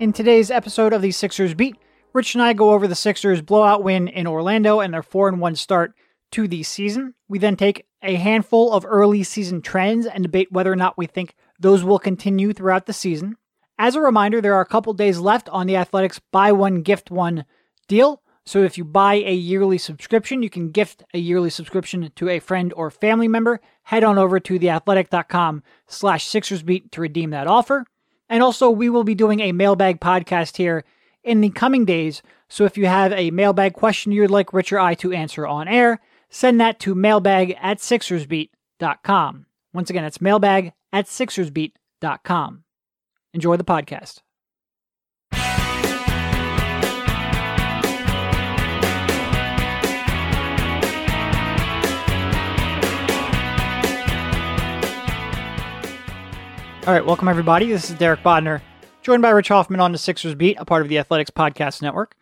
In today's episode of the Sixers Beat, Rich and I go over the Sixers' blowout win in Orlando and their 4 1 start to the season. We then take a handful of early season trends and debate whether or not we think those will continue throughout the season. As a reminder, there are a couple days left on the Athletic's buy one, gift one deal. So if you buy a yearly subscription, you can gift a yearly subscription to a friend or family member. Head on over to theathletic.com slash Sixersbeat to redeem that offer. And also, we will be doing a mailbag podcast here in the coming days. So if you have a mailbag question you'd like Rich or I to answer on air, send that to mailbag at Sixersbeat.com. Once again, it's mailbag at Sixersbeat.com. Enjoy the podcast. All right, welcome everybody. This is Derek Bodner, joined by Rich Hoffman on the Sixers Beat, a part of the Athletic's Podcast Network.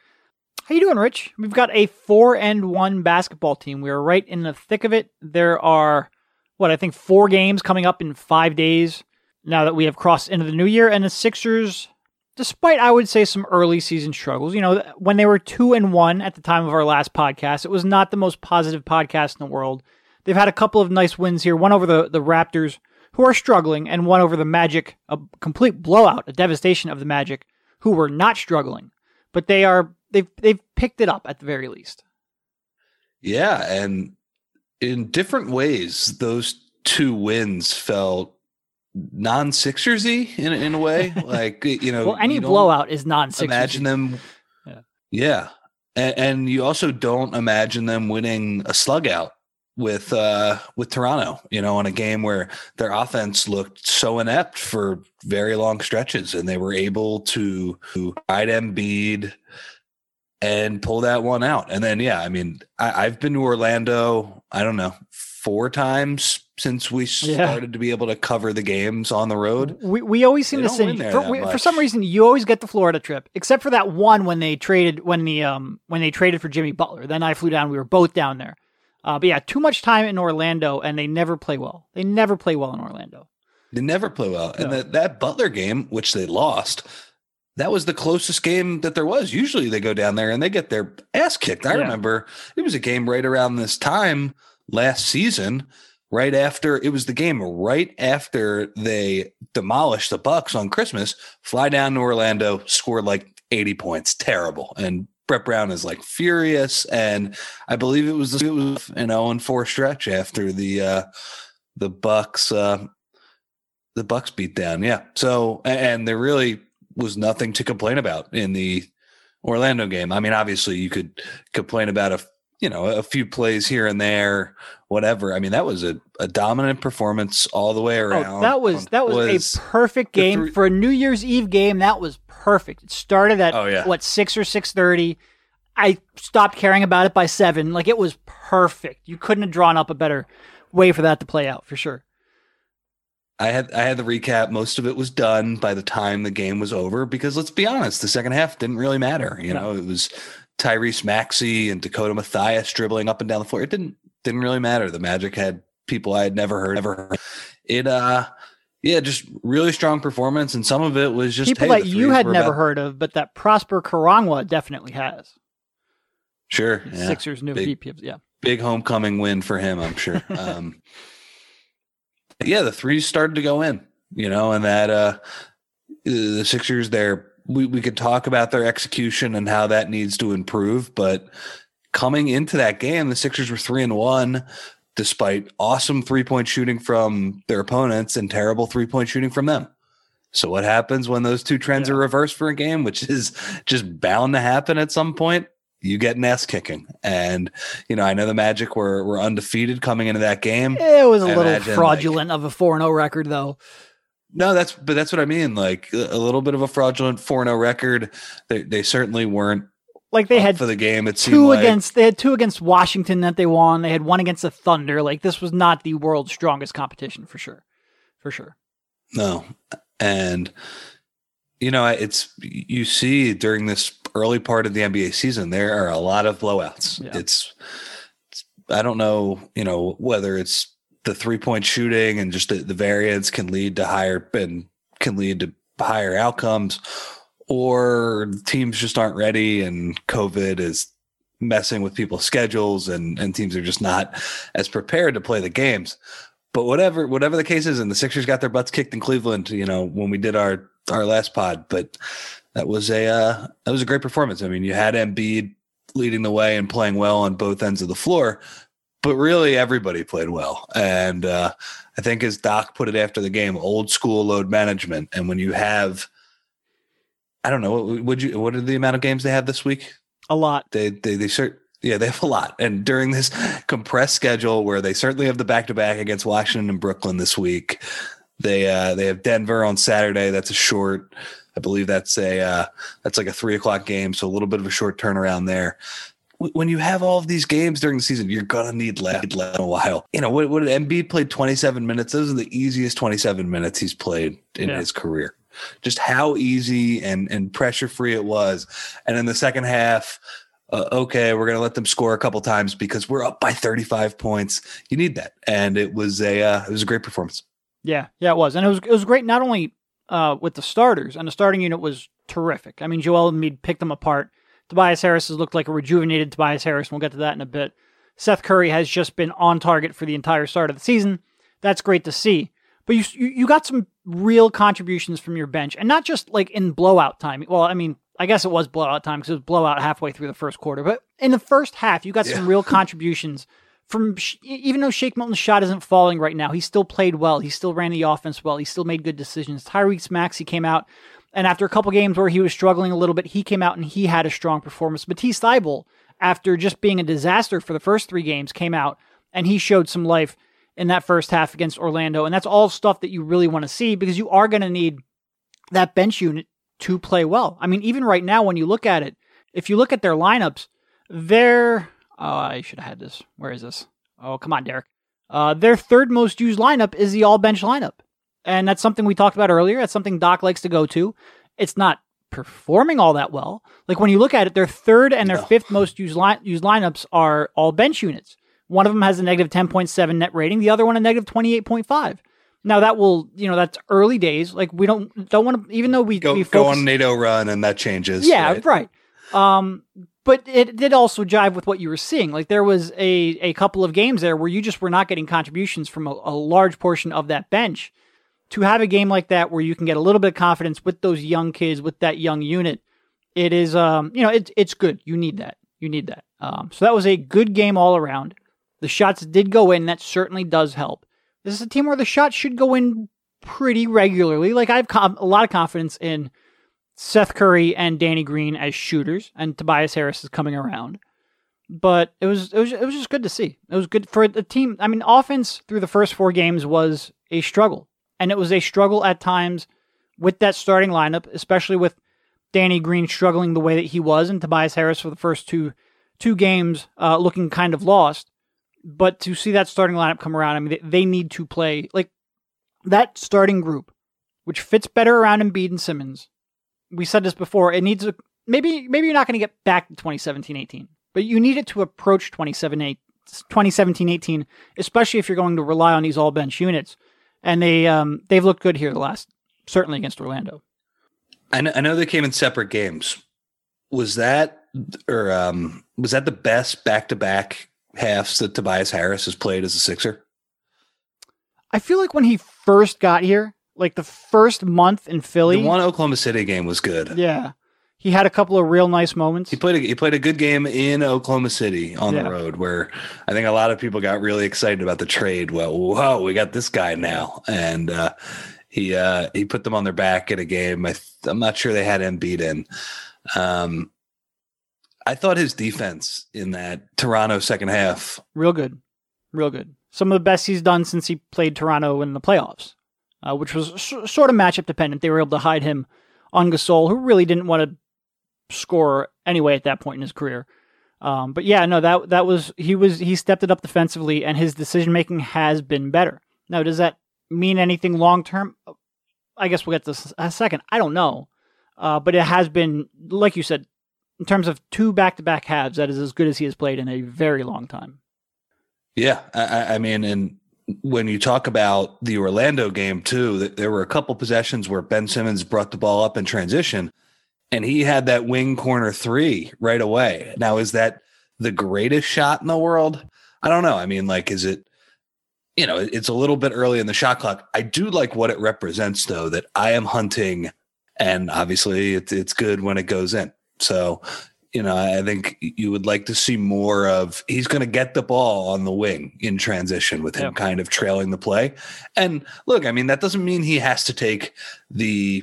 How you doing, Rich? We've got a four and one basketball team. We are right in the thick of it. There are what I think four games coming up in five days. Now that we have crossed into the new year, and the Sixers, despite I would say some early season struggles, you know, when they were two and one at the time of our last podcast, it was not the most positive podcast in the world. They've had a couple of nice wins here. One over the the Raptors who are struggling, and won over the Magic, a complete blowout, a devastation of the Magic, who were not struggling, but they are they've they've picked it up at the very least. Yeah, and in different ways, those two wins felt non Sixersy in in a way. like you know, well, any blowout is non Sixers. Imagine them, yeah, yeah. And, and you also don't imagine them winning a slug out with uh with Toronto, you know, in a game where their offense looked so inept for very long stretches and they were able to ride Embiid and pull that one out. And then yeah, I mean, I, have been to Orlando, I don't know, four times since we started yeah. to be able to cover the games on the road. We we always seem they to send for, we, for some reason you always get the Florida trip, except for that one when they traded when the um when they traded for Jimmy Butler. Then I flew down. We were both down there. Uh, but yeah, too much time in Orlando, and they never play well. They never play well in Orlando. They never play well. No. And that, that Butler game, which they lost, that was the closest game that there was. Usually they go down there and they get their ass kicked. I yeah. remember it was a game right around this time last season, right after it was the game right after they demolished the Bucks on Christmas, fly down to Orlando, score like 80 points. Terrible. And Brett Brown is like furious, and I believe it was it was an 0 and 4 stretch after the uh, the Bucks uh, the Bucks beat down. Yeah. So and there really was nothing to complain about in the Orlando game. I mean, obviously you could complain about a you know a few plays here and there, whatever. I mean, that was a, a dominant performance all the way oh, around. Oh, that was that was, was a perfect game for a New Year's Eve game. That was perfect. It started at oh, yeah. what six or six thirty. I stopped caring about it by seven. Like it was perfect. You couldn't have drawn up a better way for that to play out for sure. I had I had the recap. Most of it was done by the time the game was over because let's be honest, the second half didn't really matter. You know, it was Tyrese Maxey and Dakota Mathias dribbling up and down the floor. It didn't didn't really matter. The Magic had people I had never heard ever heard. It uh yeah, just really strong performance, and some of it was just people hey, that you had never heard of, but that Prosper Karangwa definitely has. Sure, yeah. Sixers new big, VP, yeah, big homecoming win for him, I'm sure. um, yeah, the threes started to go in, you know, and that uh, the Sixers there. We we could talk about their execution and how that needs to improve, but coming into that game, the Sixers were three and one despite awesome three point shooting from their opponents and terrible three point shooting from them. So what happens when those two trends yeah. are reversed for a game, which is just bound to happen at some point? you get an ass kicking. And, you know, I know the Magic were, were undefeated coming into that game. It was a I little fraudulent like, of a 4 0 record, though. No, that's, but that's what I mean. Like a little bit of a fraudulent 4 0 record. They, they certainly weren't like they had for the game. It two like. against they had two against Washington that they won. They had one against the Thunder. Like this was not the world's strongest competition for sure, for sure. No, and you know it's you see during this early part of the NBA season there are a lot of blowouts. Yeah. It's, it's I don't know you know whether it's the three point shooting and just the, the variance can lead to higher and can lead to higher outcomes or teams just aren't ready and COVID is messing with people's schedules and, and teams are just not as prepared to play the games. But whatever whatever the case is, and the Sixers got their butts kicked in Cleveland, you know, when we did our our last pod. But that was a uh, that was a great performance. I mean, you had Embiid leading the way and playing well on both ends of the floor, but really everybody played well. And uh, I think as Doc put it after the game, old school load management. And when you have I don't know. What would you? What are the amount of games they have this week? A lot. They they they cert, yeah they have a lot. And during this compressed schedule, where they certainly have the back to back against Washington and Brooklyn this week, they uh they have Denver on Saturday. That's a short. I believe that's a uh, that's like a three o'clock game, so a little bit of a short turnaround there. When you have all of these games during the season, you're gonna need left in a while. You know what? What Embiid played 27 minutes. Those are the easiest 27 minutes he's played in yeah. his career just how easy and and pressure free it was. And in the second half, uh, okay, we're going to let them score a couple times because we're up by 35 points. You need that, and it was a uh, it was a great performance. Yeah, yeah, it was, and it was it was great not only uh, with the starters, and the starting unit was terrific. I mean, Joel Embiid picked them apart. Tobias Harris has looked like a rejuvenated Tobias Harris, and we'll get to that in a bit. Seth Curry has just been on target for the entire start of the season. That's great to see. But you you got some real contributions from your bench, and not just like in blowout time. Well, I mean, I guess it was blowout time because it was blowout halfway through the first quarter. But in the first half, you got yeah. some real contributions from even though Shake Milton's shot isn't falling right now, he still played well. He still ran the offense well. He still made good decisions. Tyrese Maxey came out, and after a couple games where he was struggling a little bit, he came out and he had a strong performance. Matisse Thybulle, after just being a disaster for the first three games, came out and he showed some life in that first half against Orlando. And that's all stuff that you really want to see because you are going to need that bench unit to play well. I mean, even right now, when you look at it, if you look at their lineups, their oh, I should have had this. Where is this? Oh, come on, Derek. Uh, their third most used lineup is the all bench lineup. And that's something we talked about earlier. That's something Doc likes to go to. It's not performing all that well. Like when you look at it, their third and their no. fifth most used, line, used lineups are all bench units. One of them has a negative 10.7 net rating, the other one a negative 28.5. Now that will, you know, that's early days. Like we don't don't want to, even though we go, we focus, go on NATO run and that changes. Yeah, right. right. Um, but it did also jive with what you were seeing. Like there was a a couple of games there where you just were not getting contributions from a, a large portion of that bench. To have a game like that where you can get a little bit of confidence with those young kids, with that young unit, it is um, you know, it's it's good. You need that. You need that. Um, so that was a good game all around. The shots did go in. That certainly does help. This is a team where the shots should go in pretty regularly. Like I have com- a lot of confidence in Seth Curry and Danny Green as shooters, and Tobias Harris is coming around. But it was it was it was just good to see. It was good for the team. I mean, offense through the first four games was a struggle, and it was a struggle at times with that starting lineup, especially with Danny Green struggling the way that he was, and Tobias Harris for the first two two games uh, looking kind of lost. But to see that starting lineup come around, I mean, they, they need to play like that starting group, which fits better around Embiid and Simmons. We said this before. It needs a maybe maybe you're not going to get back to 2017-18, but you need it to approach 2017-18, especially if you're going to rely on these all bench units. And they um, they've looked good here the last certainly against Orlando. I know, I know they came in separate games. Was that or um, was that the best back to back halves that Tobias Harris has played as a Sixer? I feel like when he first got here, like the first month in Philly, the one Oklahoma City game was good. Yeah, he had a couple of real nice moments. He played a, he played a good game in Oklahoma City on yeah. the road, where I think a lot of people got really excited about the trade. Well, whoa, we got this guy now, and uh, he uh, he put them on their back in a game. I am not sure they had Embiid in. Um, I thought his defense in that Toronto second half real good, real good. Some of the best he's done since he played Toronto in the playoffs, uh, which was sort of matchup dependent. They were able to hide him on Gasol, who really didn't want to score anyway at that point in his career. Um, but yeah, no, that that was he was he stepped it up defensively, and his decision making has been better. Now, does that mean anything long term? I guess we'll get to a second. I don't know, uh, but it has been like you said, in terms of two back to back halves, that is as good as he has played in a very long time. Yeah, I, I mean, and when you talk about the Orlando game too, there were a couple possessions where Ben Simmons brought the ball up in transition and he had that wing corner three right away. Now, is that the greatest shot in the world? I don't know. I mean, like, is it, you know, it's a little bit early in the shot clock. I do like what it represents, though, that I am hunting, and obviously it's, it's good when it goes in. So, you know, I think you would like to see more of he's going to get the ball on the wing in transition with him kind of trailing the play. And look, I mean, that doesn't mean he has to take the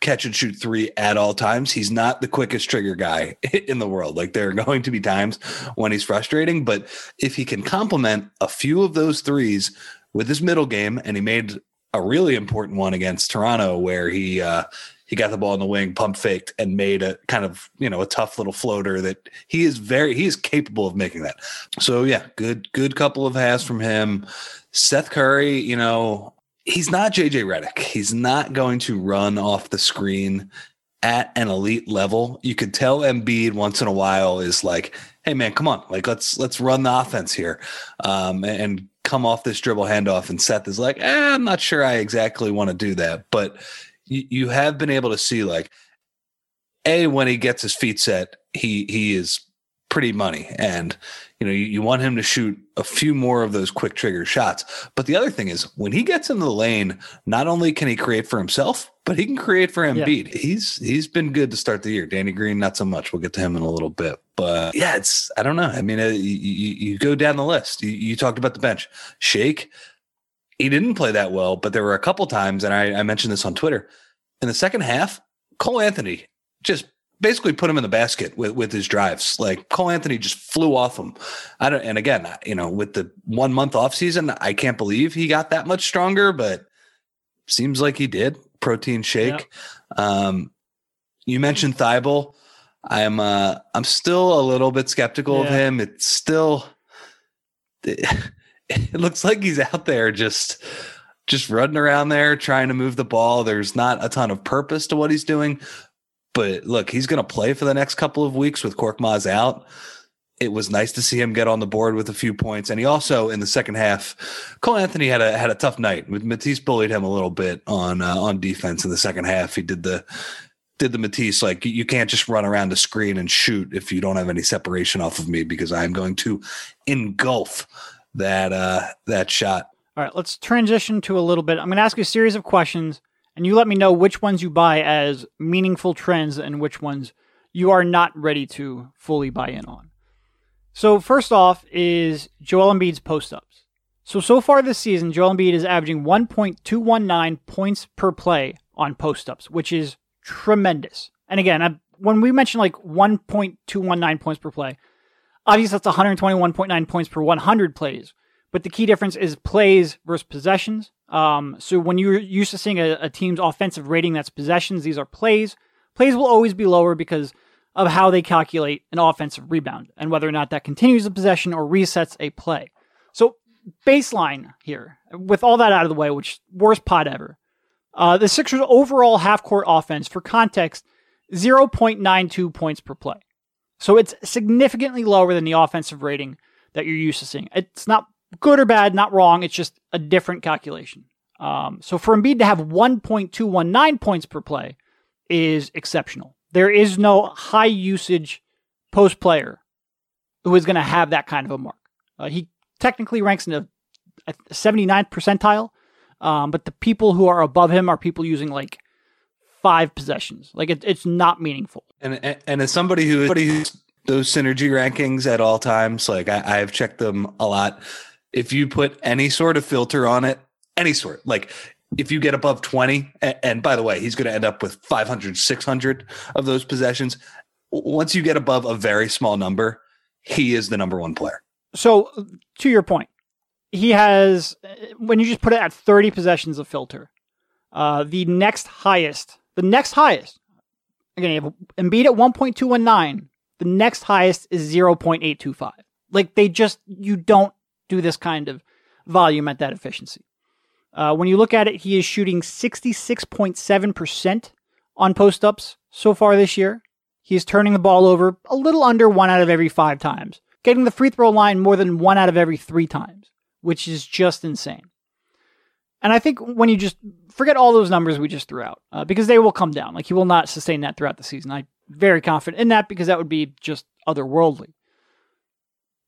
catch and shoot three at all times. He's not the quickest trigger guy in the world. Like there are going to be times when he's frustrating, but if he can complement a few of those threes with his middle game, and he made a really important one against Toronto where he uh, he got the ball in the wing, pump faked, and made a kind of you know a tough little floater that he is very he is capable of making that. So yeah, good good couple of halves from him. Seth Curry, you know, he's not JJ Redick. He's not going to run off the screen at an elite level. You could tell Embiid once in a while is like, "Hey man, come on, like let's let's run the offense here," um, and come off this dribble handoff. And Seth is like, eh, "I'm not sure I exactly want to do that," but you, you have been able to see like, a when he gets his feet set, he he is pretty money, and you know, you, you, want him to shoot a few more of those quick trigger shots. But the other thing is, when he gets into the lane, not only can he create for himself, but he can create for Embiid. Yeah. He's he's been good to start the year. Danny Green, not so much. We'll get to him in a little bit. But yeah, it's I don't know. I mean, uh, you, you, go down the list. You, you, talked about the bench. Shake, he didn't play that well, but there were a couple times, and I, I mentioned this on Twitter. In the second half, Cole Anthony just basically put him in the basket with, with his drives. Like Cole Anthony just flew off him. I don't, and again, you know, with the one month off season, I can't believe he got that much stronger, but seems like he did. Protein shake. Yep. Um, you mentioned Thybulle. I'm uh I'm still a little bit skeptical yeah. of him. It's still it, looks like he's out there just just running around there trying to move the ball. There's not a ton of purpose to what he's doing. But look, he's going to play for the next couple of weeks with Korkmaz out. It was nice to see him get on the board with a few points, and he also in the second half, Cole Anthony had a had a tough night. Matisse bullied him a little bit on uh, on defense in the second half. He did the did the Matisse like you can't just run around the screen and shoot if you don't have any separation off of me because I'm going to engulf that uh that shot. All right, let's transition to a little bit. I'm going to ask you a series of questions and you let me know which ones you buy as meaningful trends and which ones you are not ready to fully buy in on. So first off is Joel Embiid's post ups. So so far this season, Joel Embiid is averaging 1.219 points per play on post ups, which is tremendous. And again, I, when we mention like 1.219 points per play, obviously that's 121.9 points per 100 plays. But the key difference is plays versus possessions. Um, so when you're used to seeing a, a team's offensive rating that's possessions, these are plays. Plays will always be lower because of how they calculate an offensive rebound and whether or not that continues a possession or resets a play. So baseline here, with all that out of the way, which worst pot ever. Uh, the Sixers' overall half-court offense, for context, 0.92 points per play. So it's significantly lower than the offensive rating that you're used to seeing. It's not good or bad, not wrong. It's just a different calculation. Um, so for Embiid to have 1.219 points per play is exceptional. There is no high usage post player who is going to have that kind of a mark. Uh, he technically ranks in a 79th percentile, um, but the people who are above him are people using like five possessions. Like it, it's not meaningful. And, and and as somebody who somebody who's those synergy rankings at all times, like I, I've checked them a lot if you put any sort of filter on it, any sort, like if you get above 20, and, and by the way, he's going to end up with 500, 600 of those possessions. once you get above a very small number, he is the number one player. So, to your point, he has, when you just put it at 30 possessions of filter, uh, the next highest, the next highest, again, you have Embiid at 1.219. The next highest is 0.825. Like they just, you don't do this kind of volume at that efficiency. Uh, when you look at it, he is shooting 66.7% on post ups so far this year. He is turning the ball over a little under one out of every five times, getting the free throw line more than one out of every three times, which is just insane. And I think when you just forget all those numbers we just threw out, uh, because they will come down. Like he will not sustain that throughout the season. I'm very confident in that because that would be just otherworldly.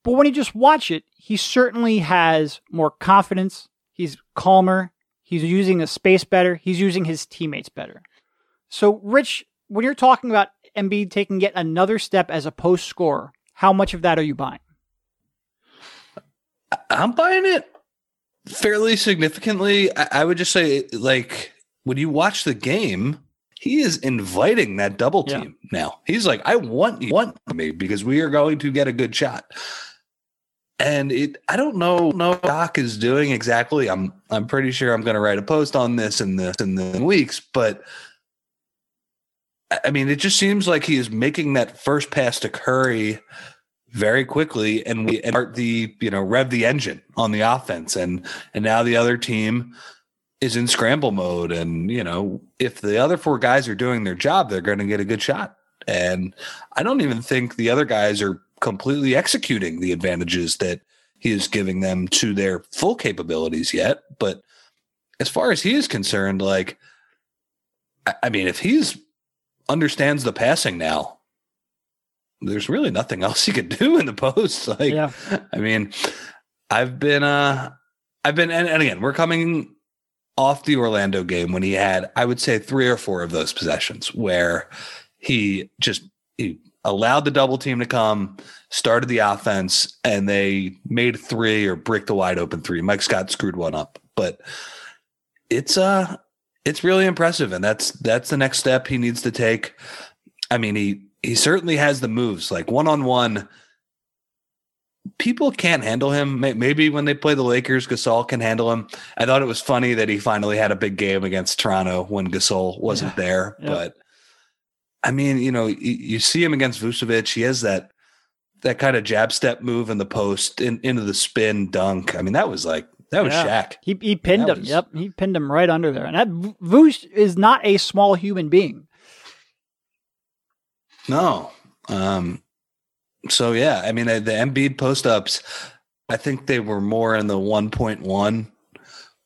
But when you just watch it, he certainly has more confidence. He's calmer. He's using the space better. He's using his teammates better. So, Rich, when you're talking about Embiid taking yet another step as a post scorer, how much of that are you buying? I'm buying it fairly significantly. I, I would just say, like, when you watch the game, he is inviting that double team yeah. now. He's like, I want you want me because we are going to get a good shot. And it I don't know know Doc is doing exactly. I'm I'm pretty sure I'm gonna write a post on this in this in the weeks, but I mean, it just seems like he is making that first pass to Curry very quickly, and we start the you know rev the engine on the offense, and and now the other team is in scramble mode, and you know if the other four guys are doing their job, they're going to get a good shot. And I don't even think the other guys are completely executing the advantages that he is giving them to their full capabilities yet. But as far as he is concerned, like I mean, if he's understands the passing now. There's really nothing else he could do in the post. Like, yeah. I mean, I've been, uh, I've been, and, and again, we're coming off the Orlando game when he had, I would say, three or four of those possessions where he just he allowed the double team to come, started the offense, and they made three or bricked the wide open three. Mike Scott screwed one up, but it's uh it's really impressive, and that's that's the next step he needs to take. I mean, he he certainly has the moves, like one on one. People can't handle him. Maybe when they play the Lakers, Gasol can handle him. I thought it was funny that he finally had a big game against Toronto when Gasol wasn't yeah. there. Yep. But I mean, you know, you, you see him against Vucevic. He has that that kind of jab step move in the post in, into the spin dunk. I mean, that was like that was yeah. Shaq. He he pinned that him. Was... Yep, he pinned him right under there. And that Vuce is not a small human being. No. Um. So yeah, I mean the, Embiid post ups, I think they were more in the one point one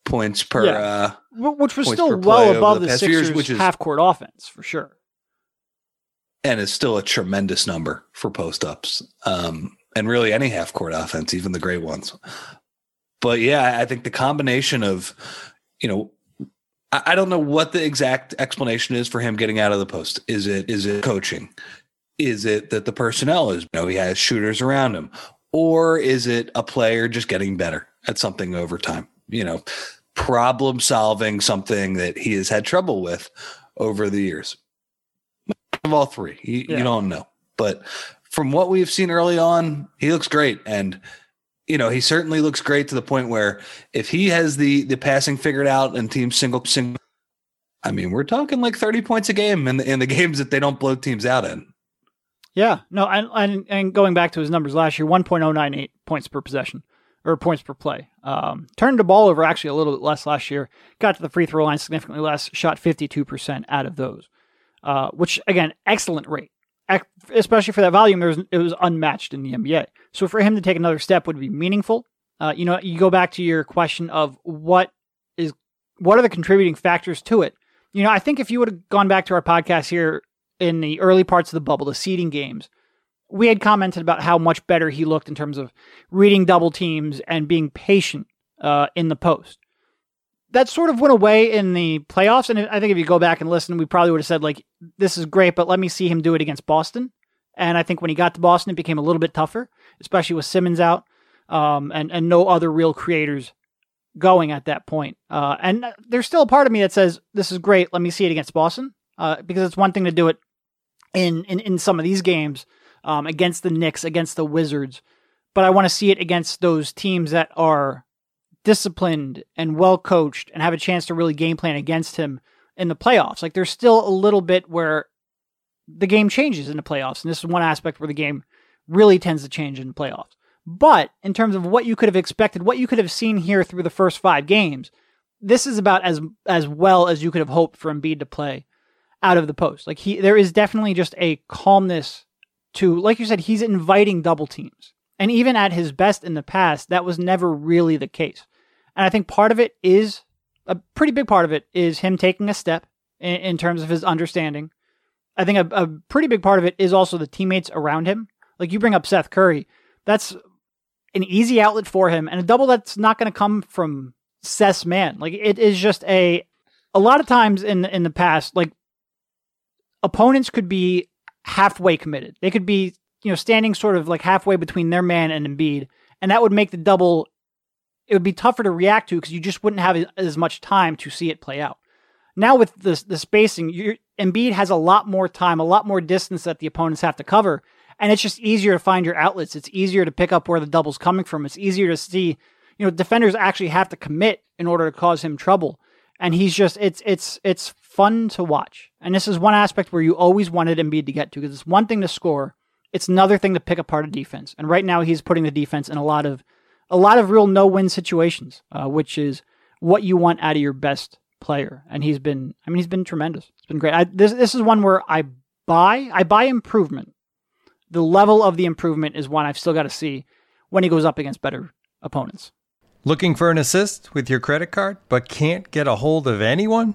points per. Yeah. Uh, which was still well above the, the Sixers' years, which is, half court offense for sure. And is still a tremendous number for post ups. Um, and really any half court offense, even the great ones but yeah, I think the combination of, you know, I, don't know what the exact explanation is for him getting out of the post. Is it is it coaching? Is it that the personnel is, you know, he has shooters around him? Or is it a player just getting better at something over time? You know, problem solving something that he has had trouble with over the years. Of all three, you, yeah. you don't know. But from what we've seen early on, he looks great. And you know, he certainly looks great to the point where if he has the the passing figured out and team single single, I mean, we're talking like thirty points a game in the in the games that they don't blow teams out in. Yeah, no, and and, and going back to his numbers last year, one point oh nine eight points per possession or points per play. Um, turned the ball over actually a little bit less last year. Got to the free throw line significantly less. Shot fifty two percent out of those, uh, which again, excellent rate especially for that volume, there was, it was unmatched in the NBA. So for him to take another step would be meaningful. Uh, you know, you go back to your question of what is what are the contributing factors to it. You know, I think if you would have gone back to our podcast here in the early parts of the bubble, the seeding games, we had commented about how much better he looked in terms of reading double teams and being patient uh, in the post that sort of went away in the playoffs. And I think if you go back and listen, we probably would have said, like, this is great, but let me see him do it against Boston. And I think when he got to Boston, it became a little bit tougher, especially with Simmons out um, and, and no other real creators going at that point. Uh, and there's still a part of me that says, this is great. Let me see it against Boston. Uh, because it's one thing to do it in in, in some of these games um, against the Knicks, against the Wizards, but I want to see it against those teams that are disciplined and well coached and have a chance to really game plan against him in the playoffs. Like there's still a little bit where the game changes in the playoffs, and this is one aspect where the game really tends to change in the playoffs. But in terms of what you could have expected, what you could have seen here through the first five games, this is about as as well as you could have hoped for Embiid to play out of the post. Like he, there is definitely just a calmness to, like you said, he's inviting double teams, and even at his best in the past, that was never really the case. And I think part of it is a pretty big part of it is him taking a step in, in terms of his understanding. I think a, a pretty big part of it is also the teammates around him. Like you bring up Seth Curry, that's an easy outlet for him and a double that's not going to come from Seth's man. Like it is just a a lot of times in in the past, like opponents could be halfway committed. They could be, you know, standing sort of like halfway between their man and Embiid, and that would make the double it would be tougher to react to because you just wouldn't have as much time to see it play out. Now with the the spacing, Embiid has a lot more time, a lot more distance that the opponents have to cover, and it's just easier to find your outlets. It's easier to pick up where the double's coming from. It's easier to see, you know, defenders actually have to commit in order to cause him trouble. And he's just it's it's it's fun to watch. And this is one aspect where you always wanted Embiid to get to because it's one thing to score, it's another thing to pick apart a defense. And right now he's putting the defense in a lot of a lot of real no-win situations, uh, which is what you want out of your best player. And he's been I mean he's been tremendous. It's been great. I, this this is one where I buy I buy improvement the level of the improvement is one I've still got to see when he goes up against better opponents. Looking for an assist with your credit card, but can't get a hold of anyone?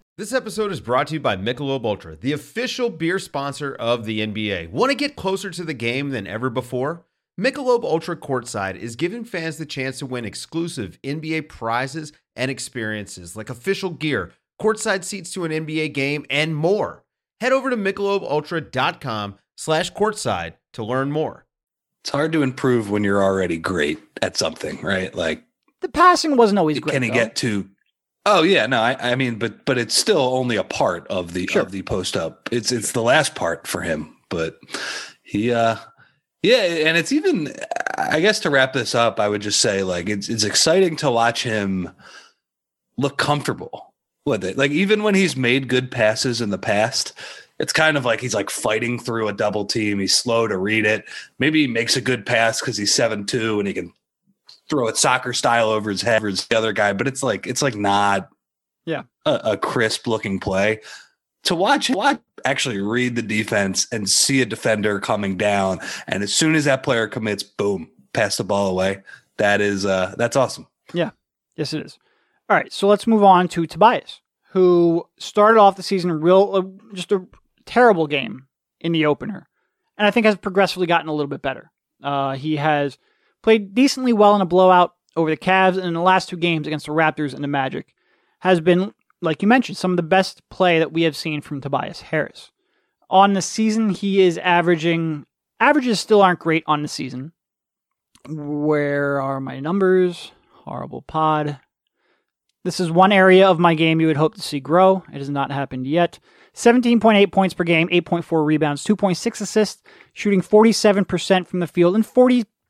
This episode is brought to you by Michelob Ultra, the official beer sponsor of the NBA. Want to get closer to the game than ever before? Michelob Ultra Courtside is giving fans the chance to win exclusive NBA prizes and experiences like official gear courtside seats to an NBA game, and more. Head over to MichelobUltra.com slash courtside to learn more. It's hard to improve when you're already great at something, right? Like the passing wasn't always great. Can he though. get to Oh yeah, no, I, I, mean, but but it's still only a part of the sure. of the post up. It's it's the last part for him, but he uh yeah, and it's even I guess to wrap this up, I would just say like it's it's exciting to watch him look comfortable with it. Like even when he's made good passes in the past, it's kind of like he's like fighting through a double team. He's slow to read it. Maybe he makes a good pass because he's seven two and he can throw it soccer style over his head versus the other guy. But it's like it's like not yeah a, a crisp looking play. To watch watch actually read the defense and see a defender coming down, and as soon as that player commits, boom, pass the ball away. That is uh that's awesome. Yeah. Yes, it is. All right, so let's move on to Tobias, who started off the season real uh, just a terrible game in the opener, and I think has progressively gotten a little bit better. Uh, he has played decently well in a blowout over the Cavs, and in the last two games against the Raptors and the Magic, has been, like you mentioned, some of the best play that we have seen from Tobias Harris. On the season, he is averaging averages still aren't great on the season. Where are my numbers? Horrible pod. This is one area of my game you would hope to see grow. It has not happened yet. 17.8 points per game, 8.4 rebounds, 2.6 assists, shooting 47% from the field and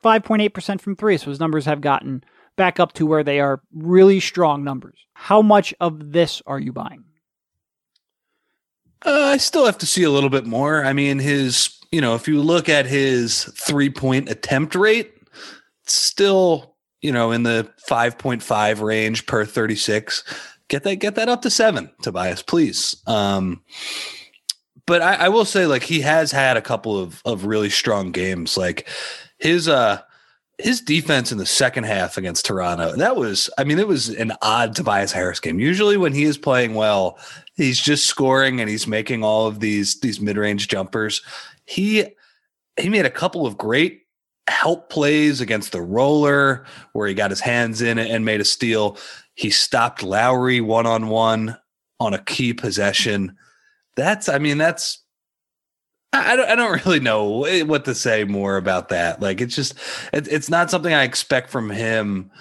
45.8% from three. So his numbers have gotten back up to where they are really strong numbers. How much of this are you buying? Uh, I still have to see a little bit more. I mean, his, you know, if you look at his three point attempt rate, still you know, in the 5.5 range per 36. Get that, get that up to seven, Tobias, please. Um, but I, I will say, like, he has had a couple of of really strong games. Like his uh his defense in the second half against Toronto, that was, I mean, it was an odd Tobias Harris game. Usually when he is playing well, he's just scoring and he's making all of these these mid-range jumpers. He he made a couple of great help plays against the roller where he got his hands in and made a steal. He stopped Lowry one on one on a key possession. That's, I mean, that's, I don't, I don't really know what to say more about that. Like, it's just, it, it's not something I expect from him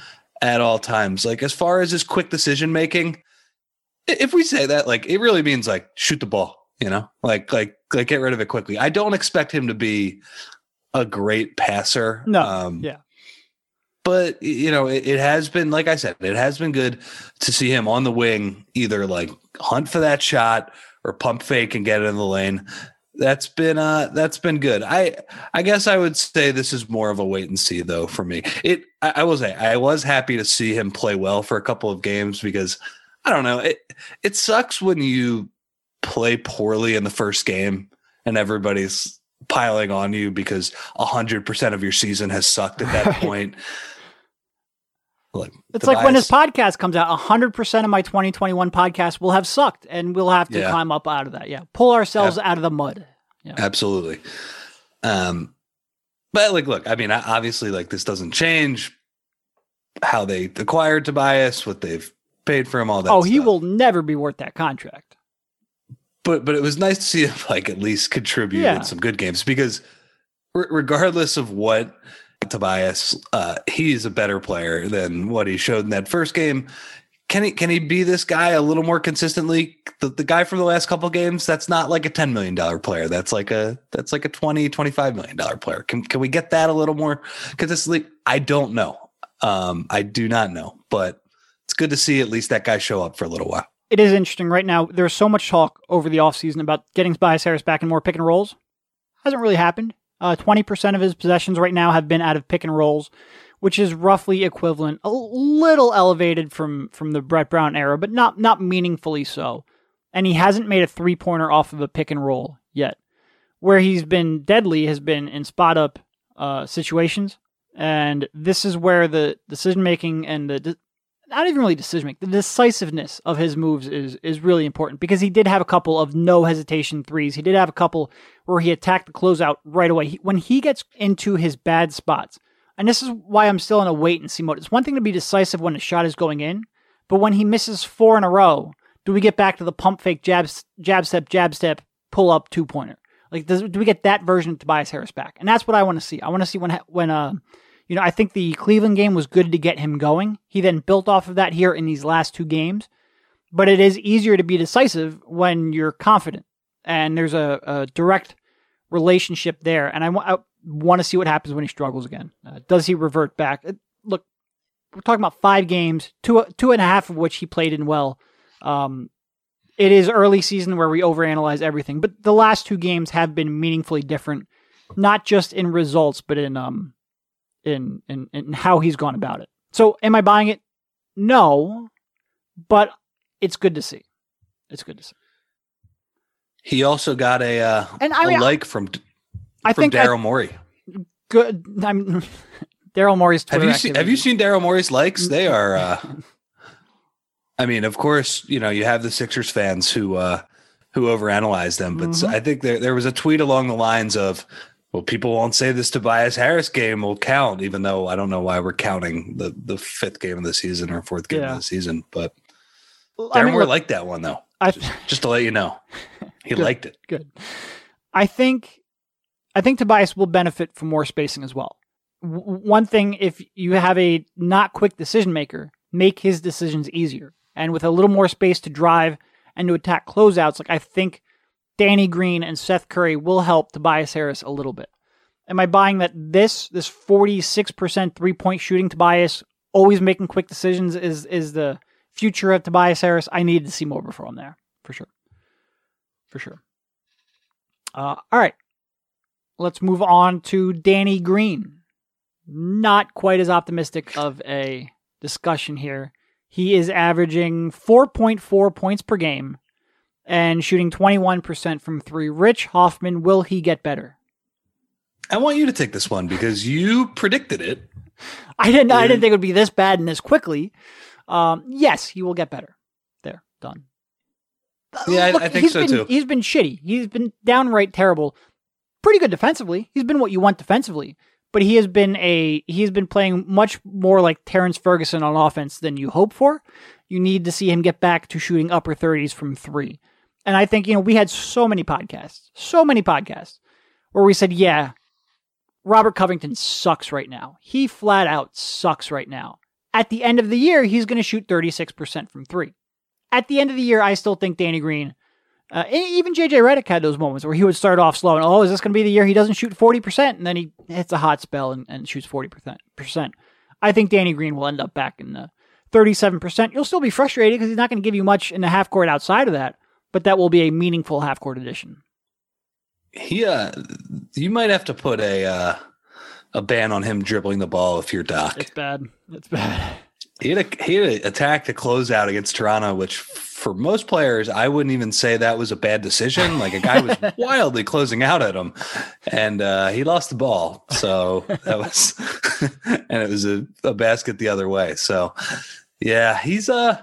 at all times. Like, as far as his quick decision making, if we say that, like, it really means like shoot the ball, you know, like, like, like get rid of it quickly. I don't expect him to be a great passer. No. Um, yeah. But you know, it, it, has been like I said, it has been good to see him on the wing, either like hunt for that shot or pump fake and get it in the lane. That's been uh that's been good. I I guess I would say this is more of a wait and see though for me. It I, I will say I was happy to see him play well for a couple of games because I don't know, it it sucks when you play poorly in the first game and everybody's piling on you because a hundred percent of your season has sucked at that right. point. Like, it's like when this podcast comes out, hundred percent of my 2021 podcast will have sucked, and we'll have to yeah. climb up out of that. Yeah, pull ourselves out of the mud. Yeah. Absolutely. Um, but like, look, I mean, obviously, like this doesn't change how they acquired Tobias, what they've paid for him, all that. Oh, stuff. he will never be worth that contract but but it was nice to see him like at least contribute yeah. in some good games because r- regardless of what Tobias, uh, he's a better player than what he showed in that first game. Can he can he be this guy a little more consistently? The, the guy from the last couple games, that's not like a $10 million player. That's like a that's like a 20, 25 million dollar player. Can can we get that a little more consistently? I don't know. Um, I do not know, but it's good to see at least that guy show up for a little while it is interesting right now. There's so much talk over the offseason about getting Tobias Harris back in more pick and rolls. Hasn't really happened. Uh, 20% of his possessions right now have been out of pick and rolls, which is roughly equivalent, a little elevated from from the Brett Brown era, but not not meaningfully so. And he hasn't made a three pointer off of a pick and roll yet. Where he's been deadly has been in spot up uh, situations, and this is where the decision making and the not even really decision making. The decisiveness of his moves is is really important because he did have a couple of no hesitation threes. He did have a couple where he attacked the closeout right away. He, when he gets into his bad spots, and this is why I'm still in a wait and see mode. It's one thing to be decisive when a shot is going in, but when he misses four in a row, do we get back to the pump fake jab jab step jab step pull up two pointer? Like does, do we get that version of Tobias Harris back? And that's what I want to see. I want to see when when uh you know, I think the Cleveland game was good to get him going. He then built off of that here in these last two games. But it is easier to be decisive when you're confident and there's a, a direct relationship there. And I, I want to see what happens when he struggles again. Uh, does he revert back? Uh, look, we're talking about five games, two two and a half of which he played in well. Um, it is early season where we overanalyze everything, but the last two games have been meaningfully different, not just in results, but in um in, in in how he's gone about it. So, am I buying it? No, but it's good to see. It's good to see. He also got a uh, and I mean, a like from I from think Daryl Morey. Good. I'm Daryl Morey's Twitter. Have you seen Have you seen Daryl Morey's likes? They are. Uh, I mean, of course, you know you have the Sixers fans who uh, who overanalyze them, but mm-hmm. I think there there was a tweet along the lines of well, people won't say this Tobias Harris game will count, even though I don't know why we're counting the, the fifth game of the season or fourth game yeah. of the season. But well, I mean, Morey liked that one though. I, just to let you know, he liked it. Good. I think, I think Tobias will benefit from more spacing as well. W- one thing, if you have a not quick decision maker, make his decisions easier, and with a little more space to drive and to attack closeouts, like I think Danny Green and Seth Curry will help Tobias Harris a little bit. Am I buying that this this 46% three-point shooting Tobias always making quick decisions is is the future of Tobias Harris? I need to see more before I'm there, for sure. For sure. Uh, all right. Let's move on to Danny Green. Not quite as optimistic of a discussion here. He is averaging 4.4 points per game and shooting 21% from three. Rich Hoffman, will he get better? I want you to take this one because you predicted it. I didn't. I didn't think it would be this bad and this quickly. Um, yes, he will get better. There, done. Yeah, Look, I, I, think so been, too. He's been shitty. He's been downright terrible. Pretty good defensively. He's been what you want defensively, but he has been a he has been playing much more like Terrance Ferguson on offense than you hope for. You need to see him get back to shooting upper 30s from 3. And I think, you know, we had so many podcasts, so many podcasts where we said, yeah, Robert Covington sucks right now. He flat out sucks right now. At the end of the year, he's going to shoot 36% from 3. At the end of the year, I still think Danny Green uh, even JJ Redick had those moments where he would start off slow and, oh, is this going to be the year he doesn't shoot 40%? And then he hits a hot spell and, and shoots 40%. I think Danny Green will end up back in the 37%. You'll still be frustrated because he's not going to give you much in the half court outside of that, but that will be a meaningful half court addition. He, uh, you might have to put a, uh, a ban on him dribbling the ball if you're Doc. It's bad. It's bad. He had a, he had an attack to close out against Toronto, which for most players, I wouldn't even say that was a bad decision. Like a guy was wildly closing out at him, and uh, he lost the ball. So that was, and it was a, a, basket the other way. So yeah, he's uh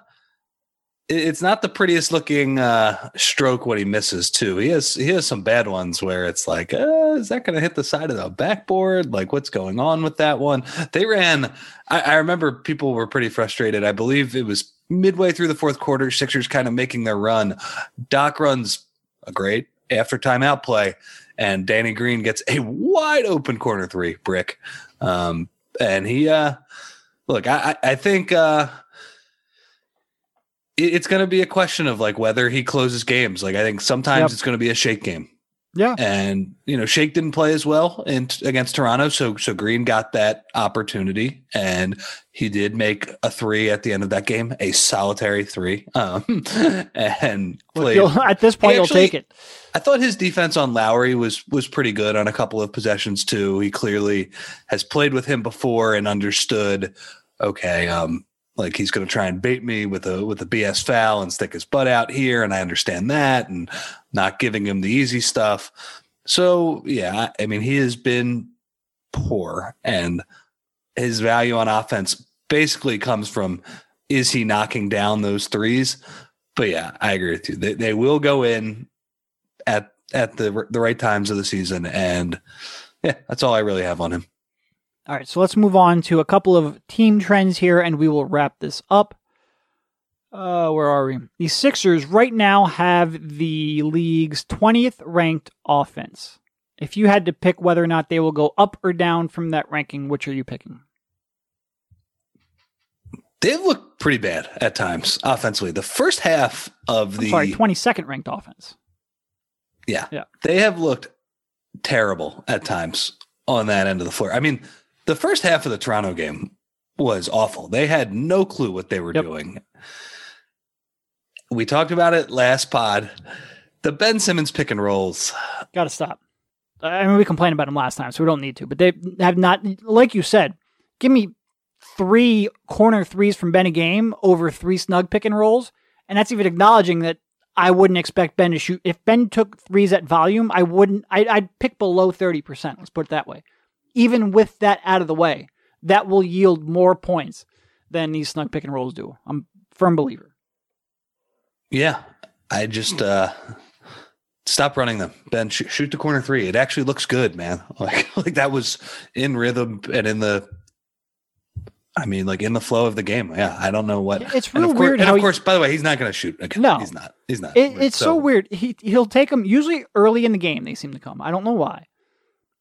it's not the prettiest looking uh, stroke when he misses too. He has he has some bad ones where it's like, uh, is that going to hit the side of the backboard? Like, what's going on with that one? They ran. I, I remember people were pretty frustrated. I believe it was midway through the fourth quarter. Sixers kind of making their run. Doc runs a great after timeout play, and Danny Green gets a wide open corner three brick. Um, and he, uh, look, I, I think. Uh, it's going to be a question of like whether he closes games. Like I think sometimes yep. it's going to be a shake game. Yeah. And you know, Shake didn't play as well in, against Toronto, so so Green got that opportunity, and he did make a three at the end of that game, a solitary three. Um, and played. at this point, you'll take it. I thought his defense on Lowry was was pretty good on a couple of possessions too. He clearly has played with him before and understood. Okay, um, like he's going to try and bait me with a with a BS foul and stick his butt out here, and I understand that, and not giving him the easy stuff. So yeah, I mean he has been poor, and his value on offense basically comes from is he knocking down those threes? But yeah, I agree with you. They they will go in at at the the right times of the season, and yeah, that's all I really have on him. All right, so let's move on to a couple of team trends here, and we will wrap this up. Uh, where are we? The Sixers right now have the league's 20th ranked offense. If you had to pick whether or not they will go up or down from that ranking, which are you picking? They've looked pretty bad at times offensively. The first half of the I'm sorry, 22nd ranked offense. Yeah. Yeah. They have looked terrible at times on that end of the floor. I mean, the first half of the Toronto game was awful. They had no clue what they were yep. doing. We talked about it last pod. The Ben Simmons pick and rolls. Got to stop. I mean, we complained about them last time, so we don't need to. But they have not, like you said, give me three corner threes from Ben a game over three snug pick and rolls. And that's even acknowledging that I wouldn't expect Ben to shoot. If Ben took threes at volume, I wouldn't, I, I'd pick below 30%. Let's put it that way even with that out of the way, that will yield more points than these snug pick and rolls do. I'm firm believer. Yeah, I just uh stop running them. Ben, shoot, shoot the corner three. It actually looks good, man. Like like that was in rhythm and in the I mean, like in the flow of the game. Yeah, I don't know what. It's real and weird. and of course, he, by the way, he's not going to shoot. Again. No, he's not. He's not. It, it's so, so, weird. He he'll take them usually early in the game. They seem to come. I don't know why.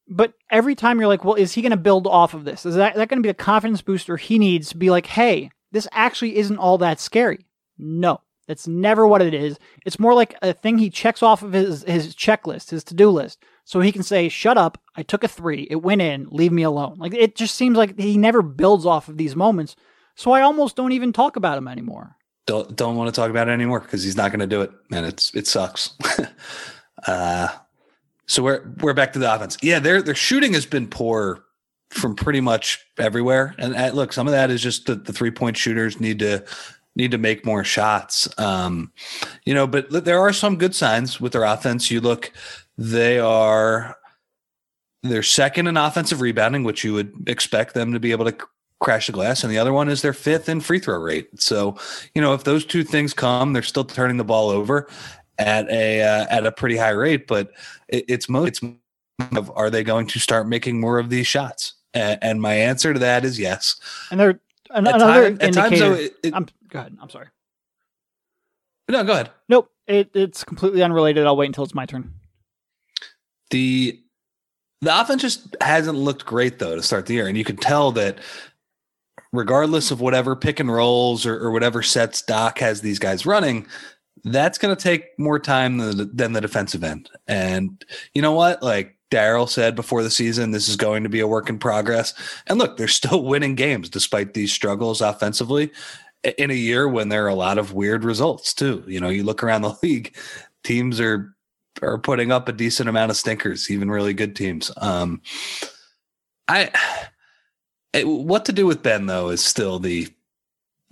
But every time you're like, well, is he going to build off of this? Is that, that going to be a confidence booster he needs to be like, hey, this actually isn't all that scary? No, that's never what it is. It's more like a thing he checks off of his, his checklist, his to do list, so he can say, shut up, I took a three, it went in, leave me alone. Like it just seems like he never builds off of these moments. So I almost don't even talk about him anymore. Don't don't want to talk about it anymore because he's not going to do it, and it's it sucks. uh, so we're we're back to the offense. Yeah, their their shooting has been poor from pretty much everywhere. And look, some of that is just that the three point shooters need to need to make more shots. Um, you know, but there are some good signs with their offense. You look, they are they're second in offensive rebounding, which you would expect them to be able to crash the glass, and the other one is their fifth in free throw rate. So, you know, if those two things come, they're still turning the ball over at a uh, at a pretty high rate, but it, it's most it's of are they going to start making more of these shots? And, and my answer to that is yes. And there an, another time, indicator. Times, it, I'm, go ahead. I'm sorry. No, go ahead. Nope. It, it's completely unrelated. I'll wait until it's my turn. The the offense just hasn't looked great though to start the year, and you can tell that regardless of whatever pick and rolls or, or whatever sets Doc has these guys running, that's going to take more time than, than the defensive end. And you know what? Like Daryl said before the season, this is going to be a work in progress. And look, they're still winning games despite these struggles offensively in a year when there are a lot of weird results too. You know, you look around the league, teams are are putting up a decent amount of stinkers, even really good teams. Um, I it, what to do with Ben though is still the,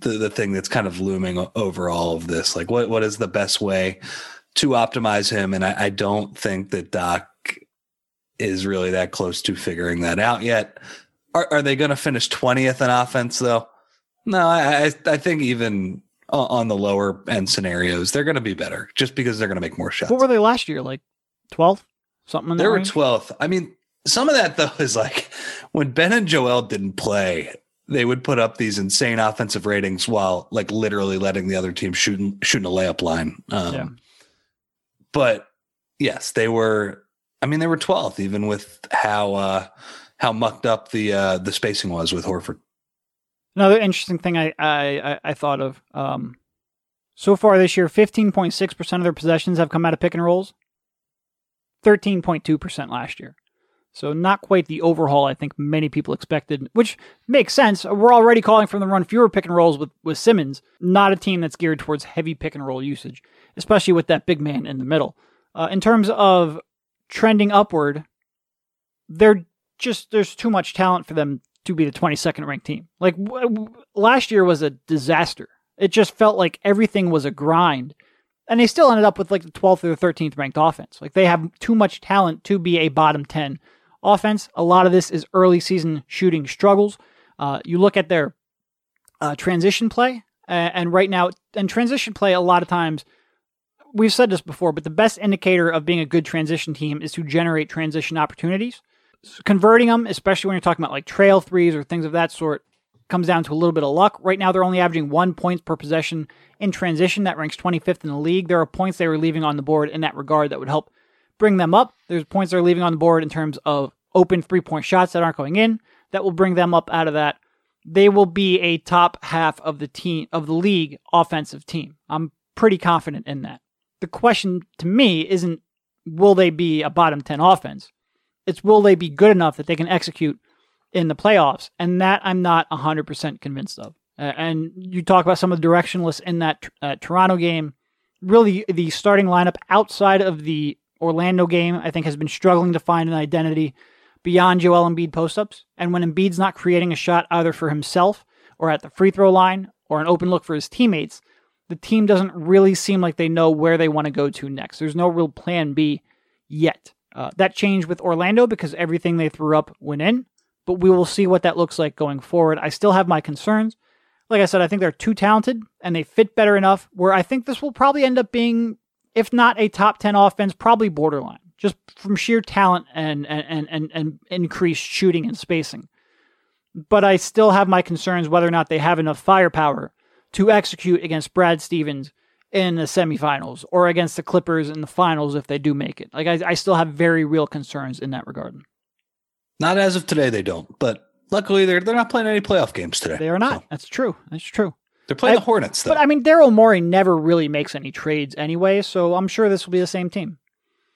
the the thing that's kind of looming over all of this. Like, what what is the best way to optimize him? And I, I don't think that Doc is really that close to figuring that out yet. Are, are they going to finish twentieth in offense though? No, I I think even on the lower end scenarios, they're going to be better just because they're going to make more shots. What were they last year? Like 12th? Something in They were range? 12th. I mean, some of that though is like when Ben and Joel didn't play, they would put up these insane offensive ratings while like literally letting the other team shooting shooting a layup line. Um, Yeah. But yes, they were. I mean, they were 12th even with how uh, how mucked up the uh, the spacing was with Horford. Another interesting thing I I, I, thought of. Um, so far this year, 15.6% of their possessions have come out of pick and rolls. 13.2% last year. So not quite the overhaul I think many people expected, which makes sense. We're already calling from the run fewer pick and rolls with, with Simmons, not a team that's geared towards heavy pick and roll usage, especially with that big man in the middle. Uh, in terms of trending upward, they're just there's too much talent for them to be the 22nd ranked team. Like w- w- last year was a disaster. It just felt like everything was a grind. And they still ended up with like the 12th or the 13th ranked offense. Like they have too much talent to be a bottom 10 offense. A lot of this is early season shooting struggles. Uh, you look at their uh, transition play, uh, and right now, and transition play, a lot of times, we've said this before, but the best indicator of being a good transition team is to generate transition opportunities. Converting them, especially when you're talking about like trail threes or things of that sort, comes down to a little bit of luck. Right now, they're only averaging one points per possession in transition. That ranks 25th in the league. There are points they were leaving on the board in that regard that would help bring them up. There's points they're leaving on the board in terms of open three point shots that aren't going in. That will bring them up out of that. They will be a top half of the team of the league offensive team. I'm pretty confident in that. The question to me isn't will they be a bottom 10 offense? It's will they be good enough that they can execute in the playoffs? And that I'm not 100% convinced of. Uh, and you talk about some of the directionless in that uh, Toronto game. Really, the starting lineup outside of the Orlando game, I think, has been struggling to find an identity beyond Joel Embiid post ups. And when Embiid's not creating a shot either for himself or at the free throw line or an open look for his teammates, the team doesn't really seem like they know where they want to go to next. There's no real plan B yet. Uh, that changed with Orlando because everything they threw up went in, but we will see what that looks like going forward. I still have my concerns. Like I said, I think they're too talented and they fit better enough where I think this will probably end up being, if not a top 10 offense, probably borderline, just from sheer talent and, and, and, and increased shooting and spacing. But I still have my concerns whether or not they have enough firepower to execute against Brad Stevens in the semifinals or against the Clippers in the finals if they do make it. Like I, I still have very real concerns in that regard. Not as of today, they don't. But luckily, they're they're not playing any playoff games today. They are not. So That's true. That's true. they're playing I- the Hornets, though. But I mean, Daryl Morey never really makes any trades anyway, so I'm sure this will be the same team.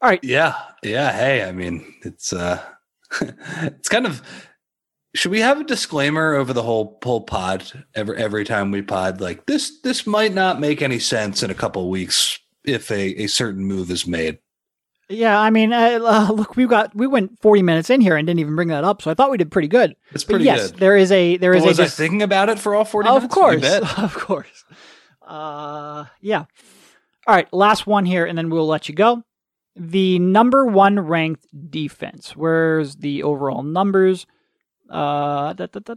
All right. Yeah. Yeah. Hey, I mean, it's uh it's kind of should we have a disclaimer over the whole whole pod every every time we pod like this this might not make any sense in a couple weeks if a, a certain move is made yeah i mean uh, uh, look we got we went 40 minutes in here and didn't even bring that up so i thought we did pretty good it's pretty but yes good. there is a there is was a I thinking about it for all 40 of minutes course of course uh yeah all right last one here and then we'll let you go the number one ranked defense where's the overall numbers uh, da, da, da,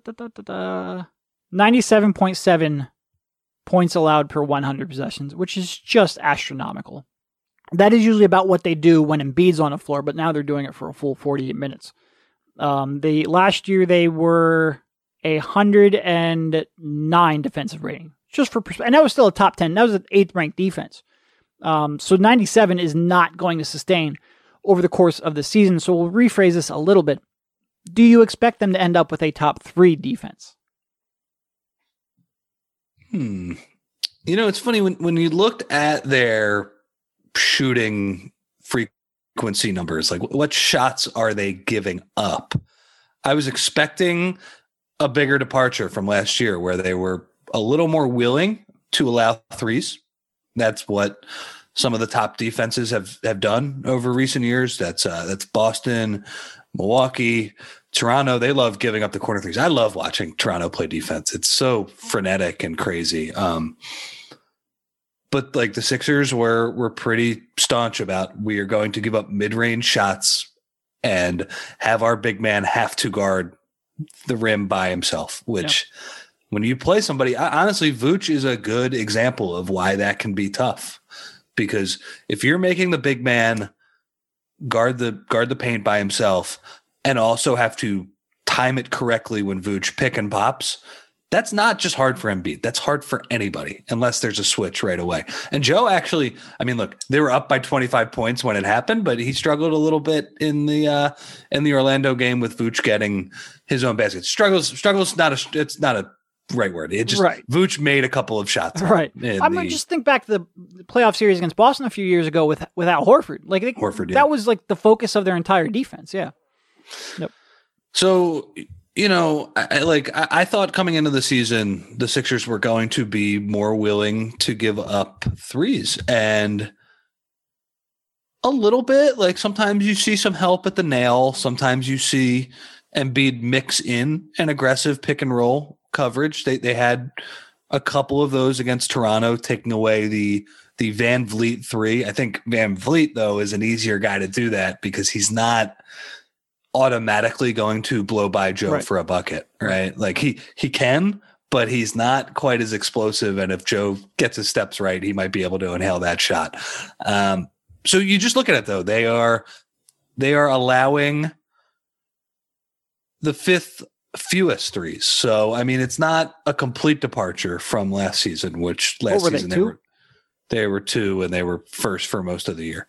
97.7 points allowed per 100 possessions, which is just astronomical. That is usually about what they do when Embiid's on the floor, but now they're doing it for a full 48 minutes. Um, they last year they were a 109 defensive rating, just for and that was still a top 10. That was an eighth ranked defense. Um, so 97 is not going to sustain over the course of the season. So we'll rephrase this a little bit do you expect them to end up with a top three defense? Hmm. You know, it's funny when, when you looked at their shooting frequency numbers, like what shots are they giving up? I was expecting a bigger departure from last year where they were a little more willing to allow threes. That's what some of the top defenses have have done over recent years. That's uh, that's Boston, Milwaukee, Toronto, they love giving up the corner threes. I love watching Toronto play defense. It's so frenetic and crazy. Um, but like the Sixers were were pretty staunch about we are going to give up mid-range shots and have our big man have to guard the rim by himself, which. When you play somebody, honestly, Vooch is a good example of why that can be tough. Because if you're making the big man guard the guard the paint by himself, and also have to time it correctly when Vooch pick and pops. That's not just hard for Embiid. That's hard for anybody unless there's a switch right away. And Joe actually, I mean, look, they were up by 25 points when it happened, but he struggled a little bit in the uh in the Orlando game with Vooch getting his own basket. Struggles, struggles not a it's not a right word. It just right. Vooch made a couple of shots. Right. I'm gonna just think back to the playoff series against Boston a few years ago with without Horford. Like they, Horford, yeah. that was like the focus of their entire defense. Yeah. Yep. So you know, I, like I, I, thought coming into the season, the Sixers were going to be more willing to give up threes, and a little bit. Like sometimes you see some help at the nail. Sometimes you see Embiid mix in an aggressive pick and roll coverage. They they had a couple of those against Toronto, taking away the the VanVleet three. I think VanVleet though is an easier guy to do that because he's not automatically going to blow by Joe right. for a bucket, right? Like he he can, but he's not quite as explosive. And if Joe gets his steps right, he might be able to inhale that shot. Um, so you just look at it though; they are they are allowing the fifth fewest threes. So I mean, it's not a complete departure from last season, which last season they, they were they were two and they were first for most of the year.